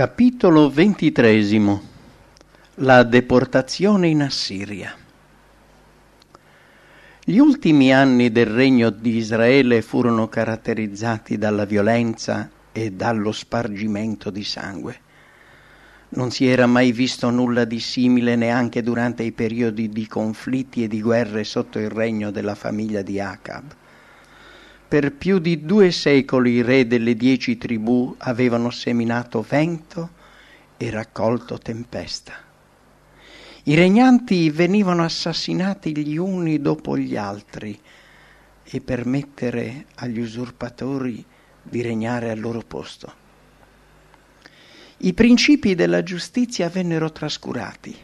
Capitolo ventitresimo La deportazione in Assiria Gli ultimi anni del regno di Israele furono caratterizzati dalla violenza e dallo spargimento di sangue. Non si era mai visto nulla di simile neanche durante i periodi di conflitti e di guerre sotto il regno della famiglia di Acab. Per più di due secoli i re delle dieci tribù avevano seminato vento e raccolto tempesta. I regnanti venivano assassinati gli uni dopo gli altri e permettere agli usurpatori di regnare al loro posto. I principi della giustizia vennero trascurati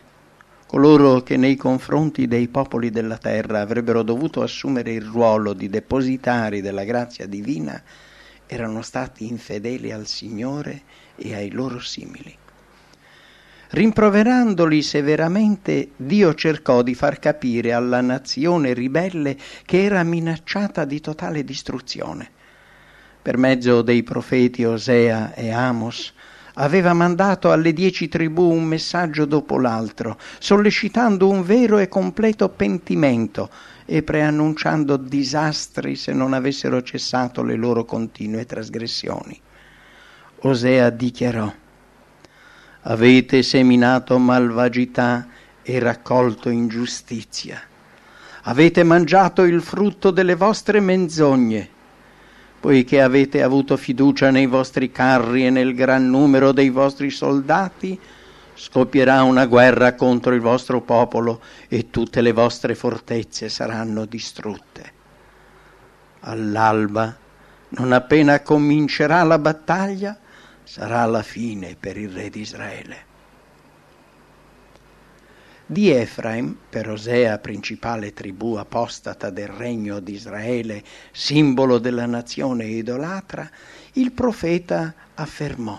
Coloro che nei confronti dei popoli della terra avrebbero dovuto assumere il ruolo di depositari della grazia divina erano stati infedeli al Signore e ai loro simili. Rimproverandoli severamente, Dio cercò di far capire alla nazione ribelle che era minacciata di totale distruzione. Per mezzo dei profeti Osea e Amos, aveva mandato alle dieci tribù un messaggio dopo l'altro, sollecitando un vero e completo pentimento e preannunciando disastri se non avessero cessato le loro continue trasgressioni. Osea dichiarò Avete seminato malvagità e raccolto ingiustizia. Avete mangiato il frutto delle vostre menzogne poiché avete avuto fiducia nei vostri carri e nel gran numero dei vostri soldati, scoppierà una guerra contro il vostro popolo e tutte le vostre fortezze saranno distrutte. All'alba, non appena comincerà la battaglia, sarà la fine per il re di Israele. Di Efraim, per Osea principale tribù apostata del regno di Israele, simbolo della nazione idolatra, il profeta affermò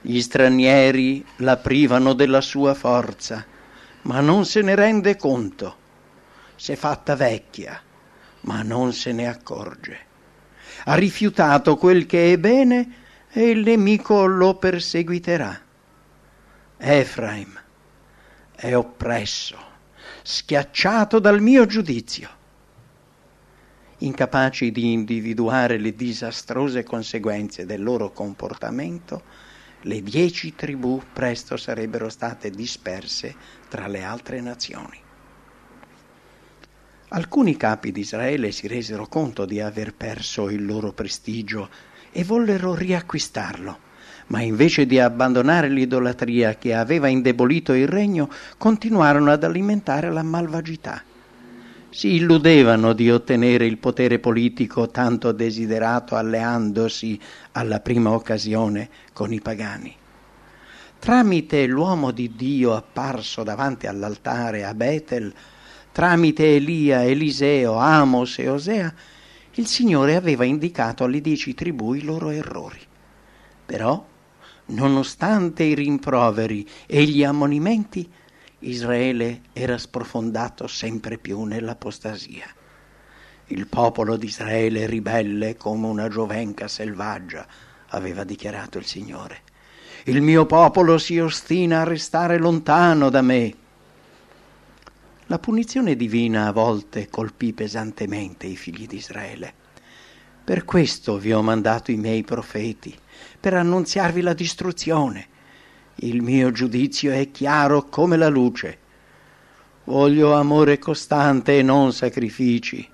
Gli stranieri la privano della sua forza, ma non se ne rende conto. S'è fatta vecchia, ma non se ne accorge. Ha rifiutato quel che è bene e il nemico lo perseguiterà. Efraim è oppresso, schiacciato dal mio giudizio. Incapaci di individuare le disastrose conseguenze del loro comportamento, le dieci tribù presto sarebbero state disperse tra le altre nazioni. Alcuni capi di Israele si resero conto di aver perso il loro prestigio e vollero riacquistarlo ma invece di abbandonare l'idolatria che aveva indebolito il regno, continuarono ad alimentare la malvagità. Si illudevano di ottenere il potere politico tanto desiderato alleandosi alla prima occasione con i pagani. Tramite l'uomo di Dio apparso davanti all'altare a Betel, tramite Elia, Eliseo, Amos e Osea, il Signore aveva indicato alle dieci tribù i loro errori. Però nonostante i rimproveri e gli ammonimenti, Israele era sprofondato sempre più nell'apostasia. Il popolo di Israele ribelle come una giovenca selvaggia, aveva dichiarato il Signore. Il mio popolo si ostina a restare lontano da me. La punizione divina a volte colpì pesantemente i figli di Israele. Per questo vi ho mandato i miei profeti, per annunziarvi la distruzione. Il mio giudizio è chiaro come la luce. Voglio amore costante e non sacrifici.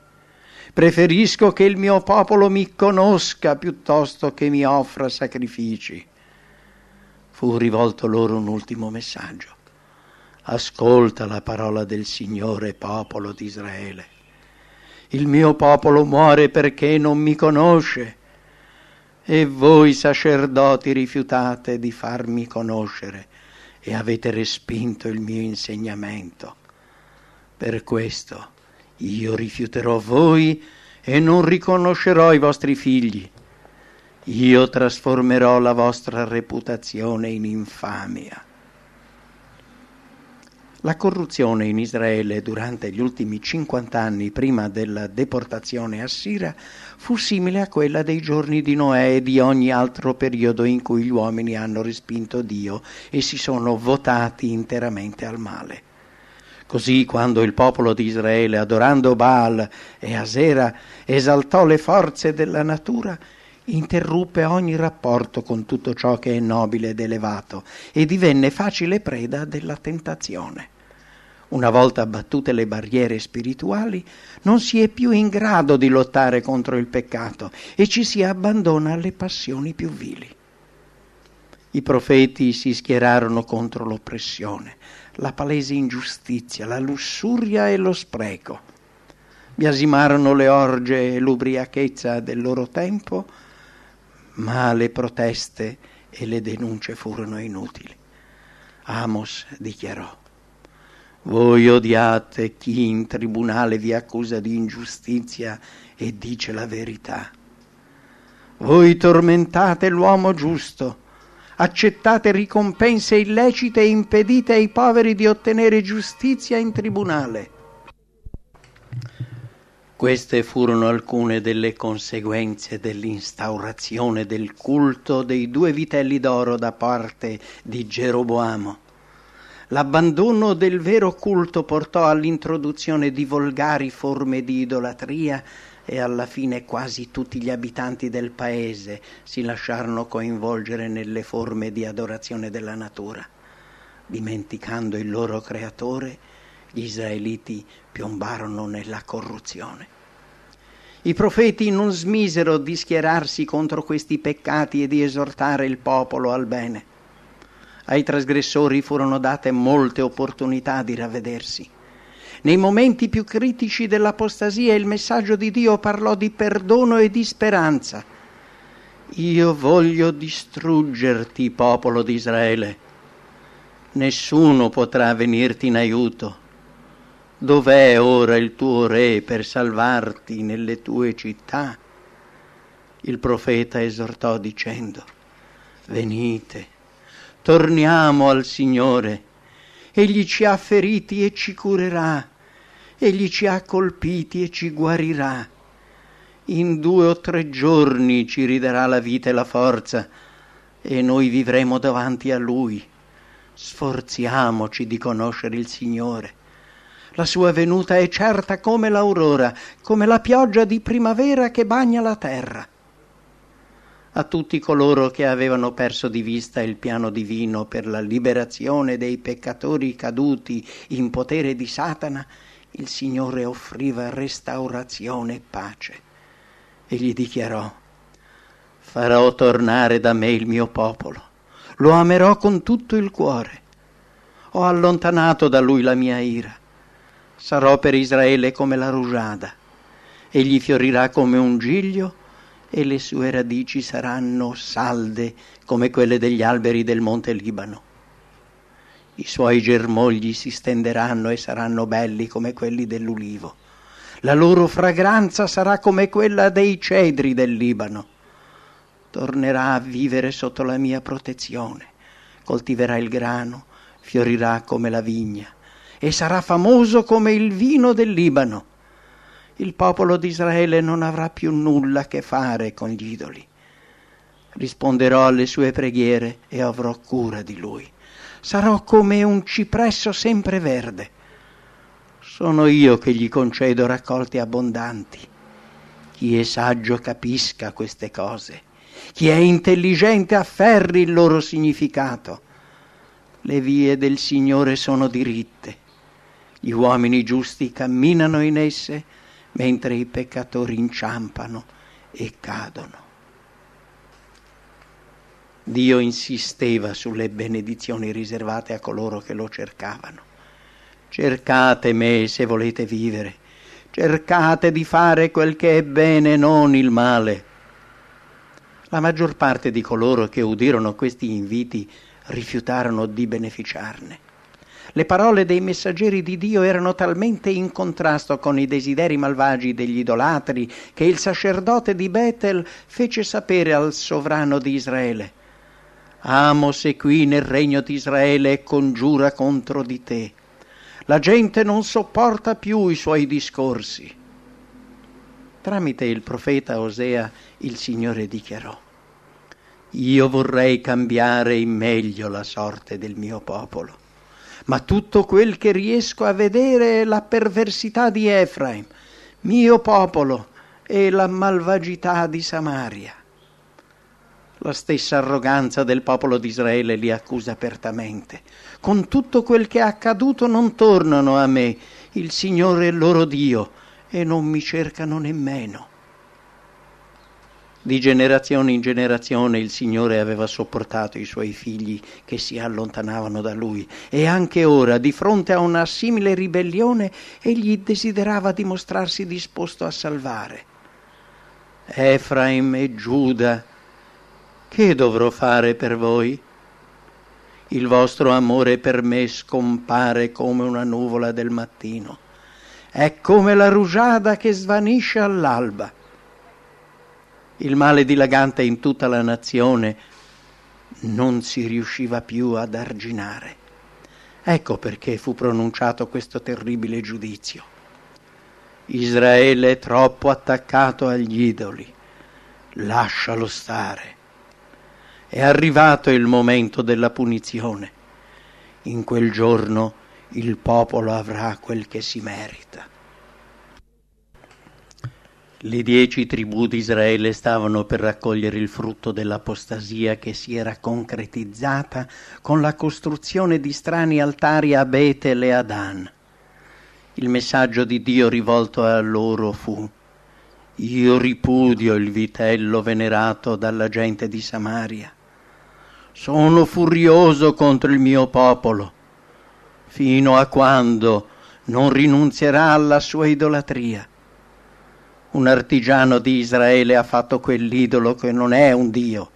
Preferisco che il mio popolo mi conosca piuttosto che mi offra sacrifici. Fu rivolto loro un ultimo messaggio. Ascolta la parola del Signore, popolo di Israele. Il mio popolo muore perché non mi conosce e voi sacerdoti rifiutate di farmi conoscere e avete respinto il mio insegnamento. Per questo io rifiuterò voi e non riconoscerò i vostri figli. Io trasformerò la vostra reputazione in infamia. La corruzione in Israele durante gli ultimi 50 anni prima della deportazione assira fu simile a quella dei giorni di Noè e di ogni altro periodo in cui gli uomini hanno respinto Dio e si sono votati interamente al male. Così quando il popolo di Israele, adorando Baal e Asera, esaltò le forze della natura, interruppe ogni rapporto con tutto ciò che è nobile ed elevato e divenne facile preda della tentazione. Una volta abbattute le barriere spirituali, non si è più in grado di lottare contro il peccato e ci si abbandona alle passioni più vili. I profeti si schierarono contro l'oppressione, la palese ingiustizia, la lussuria e lo spreco. Biasimarono le orge e l'ubriachezza del loro tempo, ma le proteste e le denunce furono inutili. Amos dichiarò, voi odiate chi in tribunale vi accusa di ingiustizia e dice la verità. Voi tormentate l'uomo giusto, accettate ricompense illecite e impedite ai poveri di ottenere giustizia in tribunale. Queste furono alcune delle conseguenze dell'instaurazione del culto dei due vitelli d'oro da parte di Geroboamo. L'abbandono del vero culto portò all'introduzione di volgari forme di idolatria e alla fine quasi tutti gli abitanti del paese si lasciarono coinvolgere nelle forme di adorazione della natura. Dimenticando il loro creatore, gli israeliti piombarono nella corruzione. I profeti non smisero di schierarsi contro questi peccati e di esortare il popolo al bene. Ai trasgressori furono date molte opportunità di ravvedersi. Nei momenti più critici dell'apostasia il messaggio di Dio parlò di perdono e di speranza. Io voglio distruggerti, popolo di Israele. Nessuno potrà venirti in aiuto Dov'è ora il tuo re per salvarti nelle tue città? Il profeta esortò dicendo, venite, torniamo al Signore, egli ci ha feriti e ci curerà, egli ci ha colpiti e ci guarirà. In due o tre giorni ci ridarà la vita e la forza e noi vivremo davanti a Lui. Sforziamoci di conoscere il Signore la sua venuta è certa come l'aurora, come la pioggia di primavera che bagna la terra. A tutti coloro che avevano perso di vista il piano divino per la liberazione dei peccatori caduti in potere di Satana, il Signore offriva restaurazione e pace. Egli dichiarò, farò tornare da me il mio popolo, lo amerò con tutto il cuore. Ho allontanato da lui la mia ira sarò per Israele come la rugiada, egli fiorirà come un giglio e le sue radici saranno salde come quelle degli alberi del monte Libano. I suoi germogli si stenderanno e saranno belli come quelli dell'ulivo. La loro fragranza sarà come quella dei cedri del Libano. Tornerà a vivere sotto la mia protezione, coltiverà il grano, fiorirà come la vigna e sarà famoso come il vino del Libano. Il popolo di Israele non avrà più nulla a che fare con gli idoli. Risponderò alle sue preghiere e avrò cura di lui. Sarò come un cipresso sempre verde. Sono io che gli concedo raccolti abbondanti. Chi è saggio capisca queste cose. Chi è intelligente afferri il loro significato. Le vie del Signore sono diritte gli uomini giusti camminano in esse, mentre i peccatori inciampano e cadono. Dio insisteva sulle benedizioni riservate a coloro che lo cercavano. Cercate me se volete vivere, cercate di fare quel che è bene, non il male. La maggior parte di coloro che udirono questi inviti rifiutarono di beneficiarne. Le parole dei messaggeri di Dio erano talmente in contrasto con i desideri malvagi degli idolatri che il sacerdote di Bethel fece sapere al sovrano di Israele Amos è qui nel regno di Israele congiura contro di te. La gente non sopporta più i suoi discorsi. Tramite il profeta Osea il Signore dichiarò, io vorrei cambiare in meglio la sorte del mio popolo, ma tutto quel che riesco a vedere è la perversità di Efraim, mio popolo, e la malvagità di Samaria. La stessa arroganza del popolo di Israele li accusa apertamente. Con tutto quel che è accaduto non tornano a me, il Signore è loro Dio, e non mi cercano nemmeno. Di generazione in generazione il Signore aveva sopportato i suoi figli che si allontanavano da Lui e anche ora, di fronte a una simile ribellione, egli desiderava dimostrarsi disposto a salvare. Efraim e Giuda, che dovrò fare per voi? Il vostro amore per me scompare come una nuvola del mattino. È come la rugiada che svanisce all'alba. Il male dilagante in tutta la nazione non si riusciva più ad arginare. Ecco perché fu pronunciato questo terribile giudizio. Israele è troppo attaccato agli idoli, lascialo stare. È arrivato il momento della punizione. In quel giorno il popolo avrà quel che si merita. Le dieci tribù di Israele stavano per raccogliere il frutto dell'apostasia che si era concretizzata con la costruzione di strani altari a Betel e a Dan il messaggio di Dio rivolto a loro fu Io ripudio il vitello venerato dalla gente di Samaria. Sono furioso contro il mio popolo, fino a quando non rinunzierà alla sua idolatria. Un artigiano di Israele ha fatto quell'idolo che non è un Dio.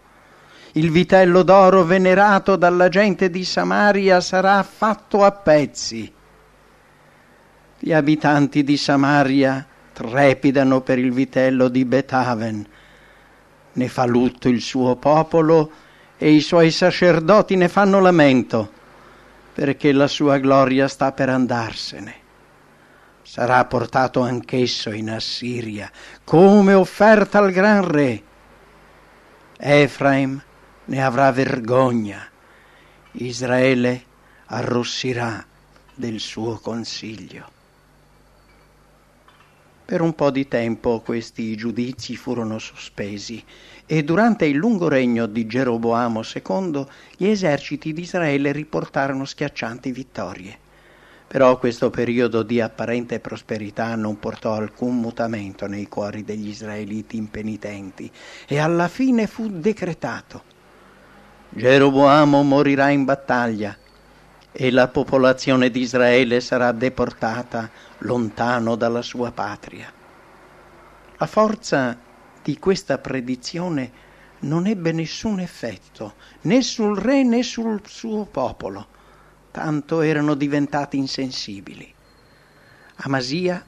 Il vitello d'oro venerato dalla gente di Samaria sarà fatto a pezzi gli abitanti di Samaria trepidano per il vitello di Betaven. Ne fa lutto il suo popolo e i suoi sacerdoti ne fanno lamento, perché la sua gloria sta per andarsene. Sarà portato anch'esso in Assiria come offerta al gran re. Efraim ne avrà vergogna, Israele arrossirà del suo consiglio. Per un po' di tempo questi giudizi furono sospesi e durante il lungo regno di Geroboamo II gli eserciti di Israele riportarono schiaccianti vittorie. Però questo periodo di apparente prosperità non portò alcun mutamento nei cuori degli israeliti impenitenti e alla fine fu decretato. Geroboamo morirà in battaglia e la popolazione di Israele sarà deportata lontano dalla sua patria. La forza di questa predizione non ebbe nessun effetto né sul re né sul suo popolo, tanto erano diventati insensibili. Amasia,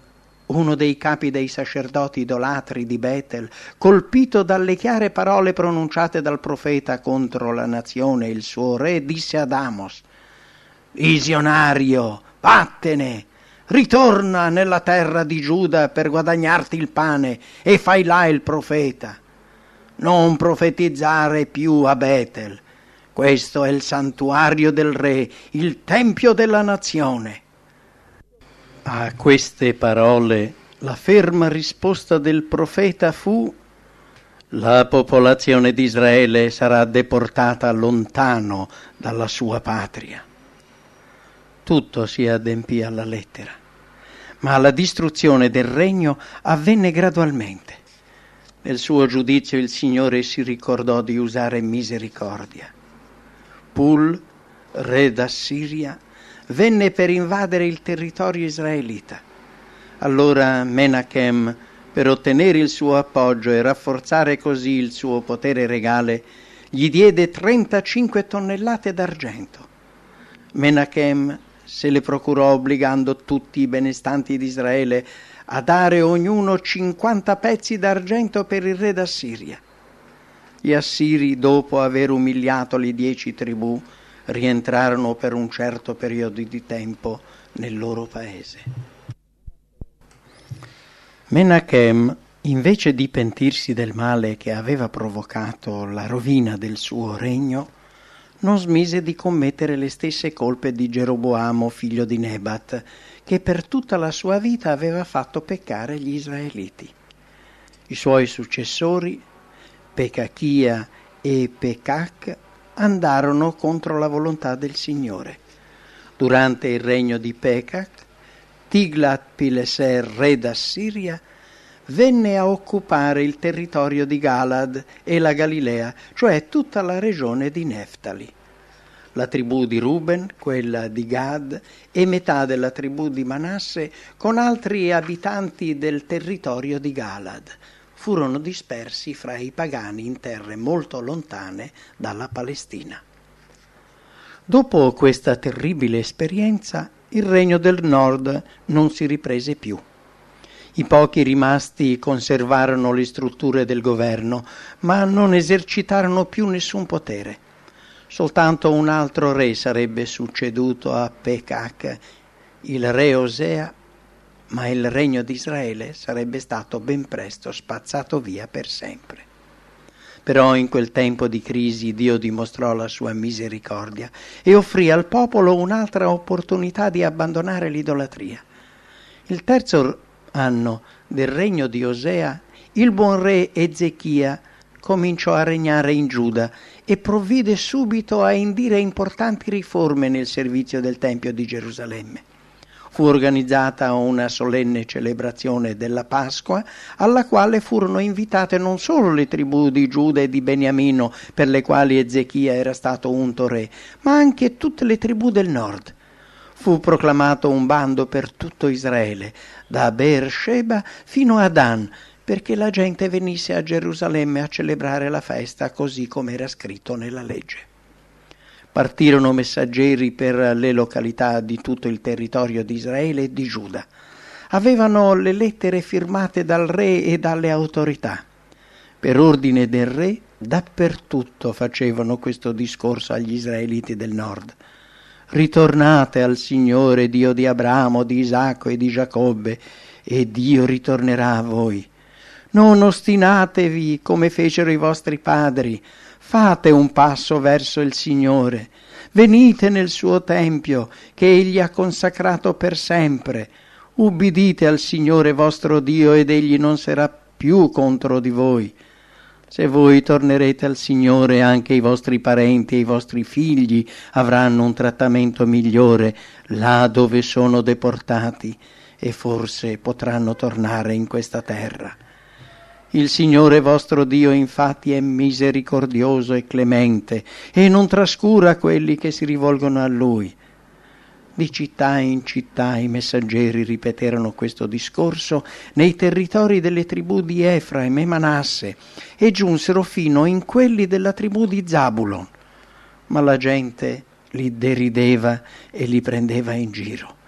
uno dei capi dei sacerdoti idolatri di Betel, colpito dalle chiare parole pronunciate dal profeta contro la nazione e il suo re, disse ad Amos, Visionario, vattene, ritorna nella terra di Giuda per guadagnarti il pane e fai là il profeta. Non profetizzare più a Betel. Questo è il santuario del re, il tempio della nazione. A queste parole la ferma risposta del profeta fu la popolazione di Israele sarà deportata lontano dalla sua patria tutto si adempì alla lettera, ma la distruzione del regno avvenne gradualmente. Nel suo giudizio il Signore si ricordò di usare misericordia. Pul, re d'Assiria, venne per invadere il territorio israelita. Allora Menachem, per ottenere il suo appoggio e rafforzare così il suo potere regale, gli diede 35 tonnellate d'argento. Menachem se le procurò obbligando tutti i benestanti di Israele a dare ognuno 50 pezzi d'argento per il re d'Assiria. Gli assiri, dopo aver umiliato le dieci tribù, rientrarono per un certo periodo di tempo nel loro paese. Menachem, invece di pentirsi del male che aveva provocato la rovina del suo regno, non smise di commettere le stesse colpe di Geroboamo, figlio di Nebat, che per tutta la sua vita aveva fatto peccare gli israeliti. I suoi successori, Pecachia e Pecac, andarono contro la volontà del Signore. Durante il regno di Pecac, Tiglat-Pileser, re d'Assiria, venne a occupare il territorio di Galad e la Galilea, cioè tutta la regione di Neftali. La tribù di Ruben, quella di Gad e metà della tribù di Manasse, con altri abitanti del territorio di Galad, furono dispersi fra i pagani in terre molto lontane dalla Palestina. Dopo questa terribile esperienza, il regno del nord non si riprese più. I pochi rimasti conservarono le strutture del governo, ma non esercitarono più nessun potere. Soltanto un altro re sarebbe succeduto a Pekach, il re Osea, ma il regno di Israele sarebbe stato ben presto spazzato via per sempre. Però in quel tempo di crisi Dio dimostrò la sua misericordia e offrì al popolo un'altra opportunità di abbandonare l'idolatria. Il terzo anno del regno di Osea, il buon re Ezechia cominciò a regnare in Giuda e provvide subito a indire importanti riforme nel servizio del Tempio di Gerusalemme fu organizzata una solenne celebrazione della Pasqua, alla quale furono invitate non solo le tribù di Giuda e di Beniamino, per le quali Ezechia era stato unto re, ma anche tutte le tribù del nord. Fu proclamato un bando per tutto Israele, da Beersheba fino a Dan, perché la gente venisse a Gerusalemme a celebrare la festa così come era scritto nella legge. Partirono messaggeri per le località di tutto il territorio di Israele e di Giuda. Avevano le lettere firmate dal re e dalle autorità. Per ordine del re, dappertutto facevano questo discorso agli israeliti del nord. Ritornate al Signore Dio di Abramo, di Isacco e di Giacobbe, e Dio ritornerà a voi. Non ostinatevi come fecero i vostri padri, Fate un passo verso il Signore, venite nel suo tempio che egli ha consacrato per sempre. Ubbidite al Signore vostro Dio ed egli non sarà più contro di voi. Se voi tornerete al Signore, anche i vostri parenti e i vostri figli avranno un trattamento migliore là dove sono deportati e forse potranno tornare in questa terra. Il Signore vostro Dio infatti è misericordioso e clemente e non trascura quelli che si rivolgono a Lui. Di città in città i messaggeri ripeterono questo discorso nei territori delle tribù di Efraim e Manasse e giunsero fino in quelli della tribù di Zabulon. Ma la gente li derideva e li prendeva in giro.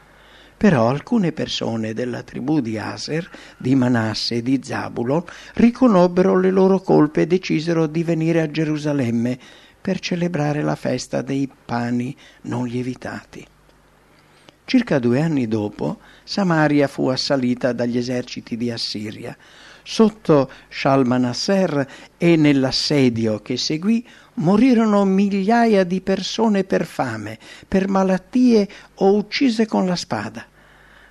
Però alcune persone della tribù di Aser, di Manasse e di Zabulon riconobbero le loro colpe e decisero di venire a Gerusalemme per celebrare la festa dei pani non lievitati. Circa due anni dopo, Samaria fu assalita dagli eserciti di Assiria. Sotto Shalmanasser e nell'assedio che seguì morirono migliaia di persone per fame, per malattie o uccise con la spada.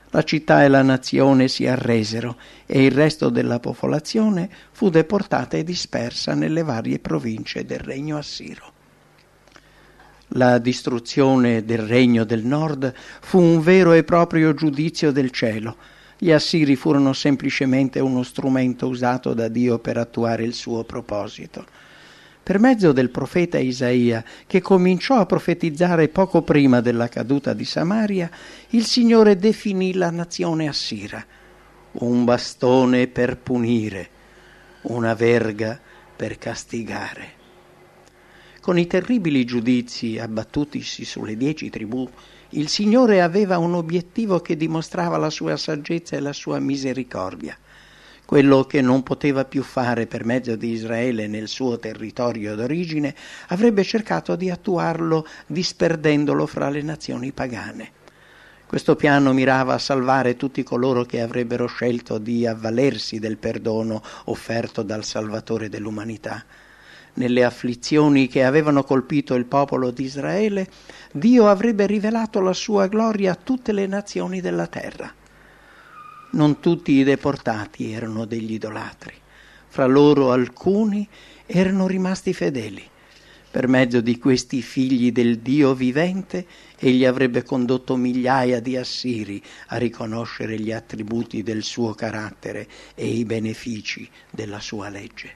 La città e la nazione si arresero e il resto della popolazione fu deportata e dispersa nelle varie province del regno assiro. La distruzione del regno del nord fu un vero e proprio giudizio del cielo. Gli assiri furono semplicemente uno strumento usato da Dio per attuare il suo proposito. Per mezzo del profeta Isaia, che cominciò a profetizzare poco prima della caduta di Samaria, il Signore definì la nazione assira un bastone per punire, una verga per castigare. Con i terribili giudizi abbattutisi sulle dieci tribù, il Signore aveva un obiettivo che dimostrava la sua saggezza e la sua misericordia. Quello che non poteva più fare per mezzo di Israele nel suo territorio d'origine, avrebbe cercato di attuarlo disperdendolo fra le nazioni pagane. Questo piano mirava a salvare tutti coloro che avrebbero scelto di avvalersi del perdono offerto dal Salvatore dell'umanità. Nelle afflizioni che avevano colpito il popolo di Israele, Dio avrebbe rivelato la sua gloria a tutte le nazioni della terra. Non tutti i deportati erano degli idolatri, fra loro alcuni erano rimasti fedeli per mezzo di questi figli del Dio vivente, egli avrebbe condotto migliaia di assiri a riconoscere gli attributi del suo carattere e i benefici della sua legge.